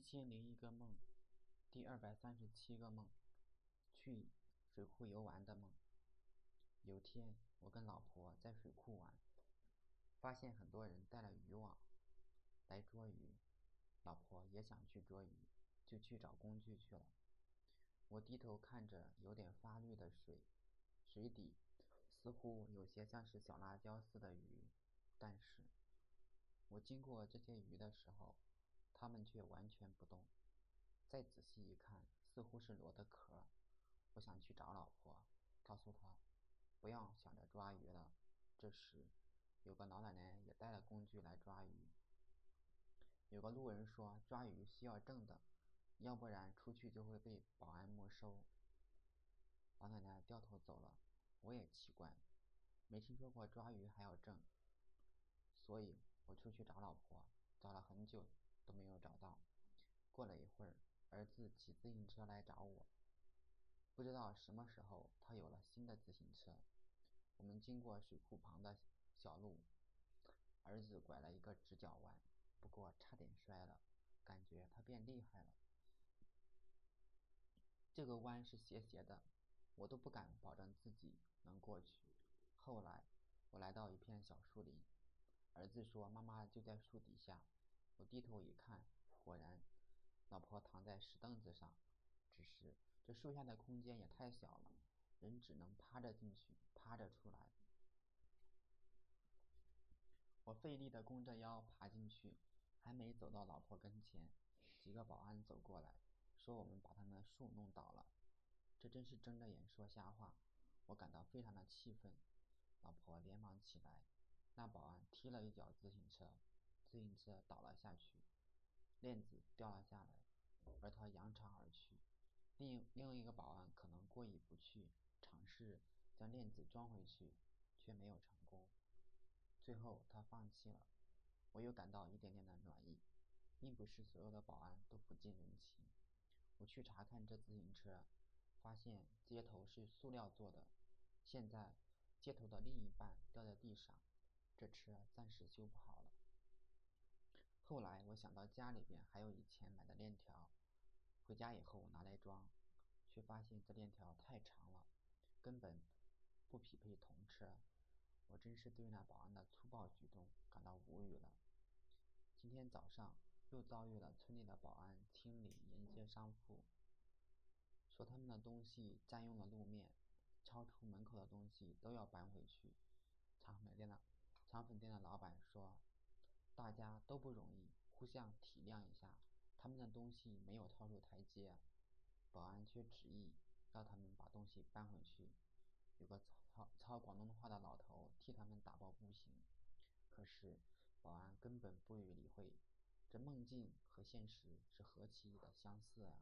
一千零一个梦，第二百三十七个梦，去水库游玩的梦。有天，我跟老婆在水库玩，发现很多人带了渔网来捉鱼，老婆也想去捉鱼，就去找工具去了。我低头看着有点发绿的水，水底似乎有些像是小辣椒似的鱼，但是，我经过这些鱼的时候。它们却完全不动。再仔细一看，似乎是螺的壳。我想去找老婆，告诉她不要想着抓鱼了。这时，有个老奶奶也带了工具来抓鱼。有个路人说抓鱼需要证的，要不然出去就会被保安没收。老奶奶掉头走了。我也奇怪，没听说过抓鱼还要证，所以我出去找老婆，找了很久。都没有找到。过了一会儿，儿子骑自行车来找我。不知道什么时候，他有了新的自行车。我们经过水库旁的小路，儿子拐了一个直角弯，不过差点摔了，感觉他变厉害了。这个弯是斜斜的，我都不敢保证自己能过去。后来，我来到一片小树林，儿子说：“妈妈就在树底下。”我低头一看，果然，老婆躺在石凳子上。只是这树下的空间也太小了，人只能趴着进去，趴着出来。我费力的弓着腰爬进去，还没走到老婆跟前，几个保安走过来，说我们把他们的树弄倒了。这真是睁着眼说瞎话，我感到非常的气愤。老婆连忙起来，那保安踢了一脚自行车。自行车倒了下去，链子掉了下来，而他扬长而去。另另一个保安可能过意不去，尝试将链子装回去，却没有成功。最后他放弃了。我又感到一点点的暖意，并不是所有的保安都不近人情。我去查看这自行车，发现接头是塑料做的，现在接头的另一半掉在地上，这车暂时修不好了。后来我想到家里边还有以前买的链条，回家以后拿来装，却发现这链条太长了，根本不匹配童车。我真是对那保安的粗暴举动感到无语了。今天早上又遭遇了村里的保安清理沿街商铺，说他们的东西占用了路面，超出门口的东西都要搬回去。肠粉店的肠粉店的老板说。大家都不容易，互相体谅一下。他们的东西没有套入台阶，保安却执意让他们把东西搬回去。有个操操广东话的老头替他们打抱不平，可是保安根本不予理会。这梦境和现实是何其的相似啊！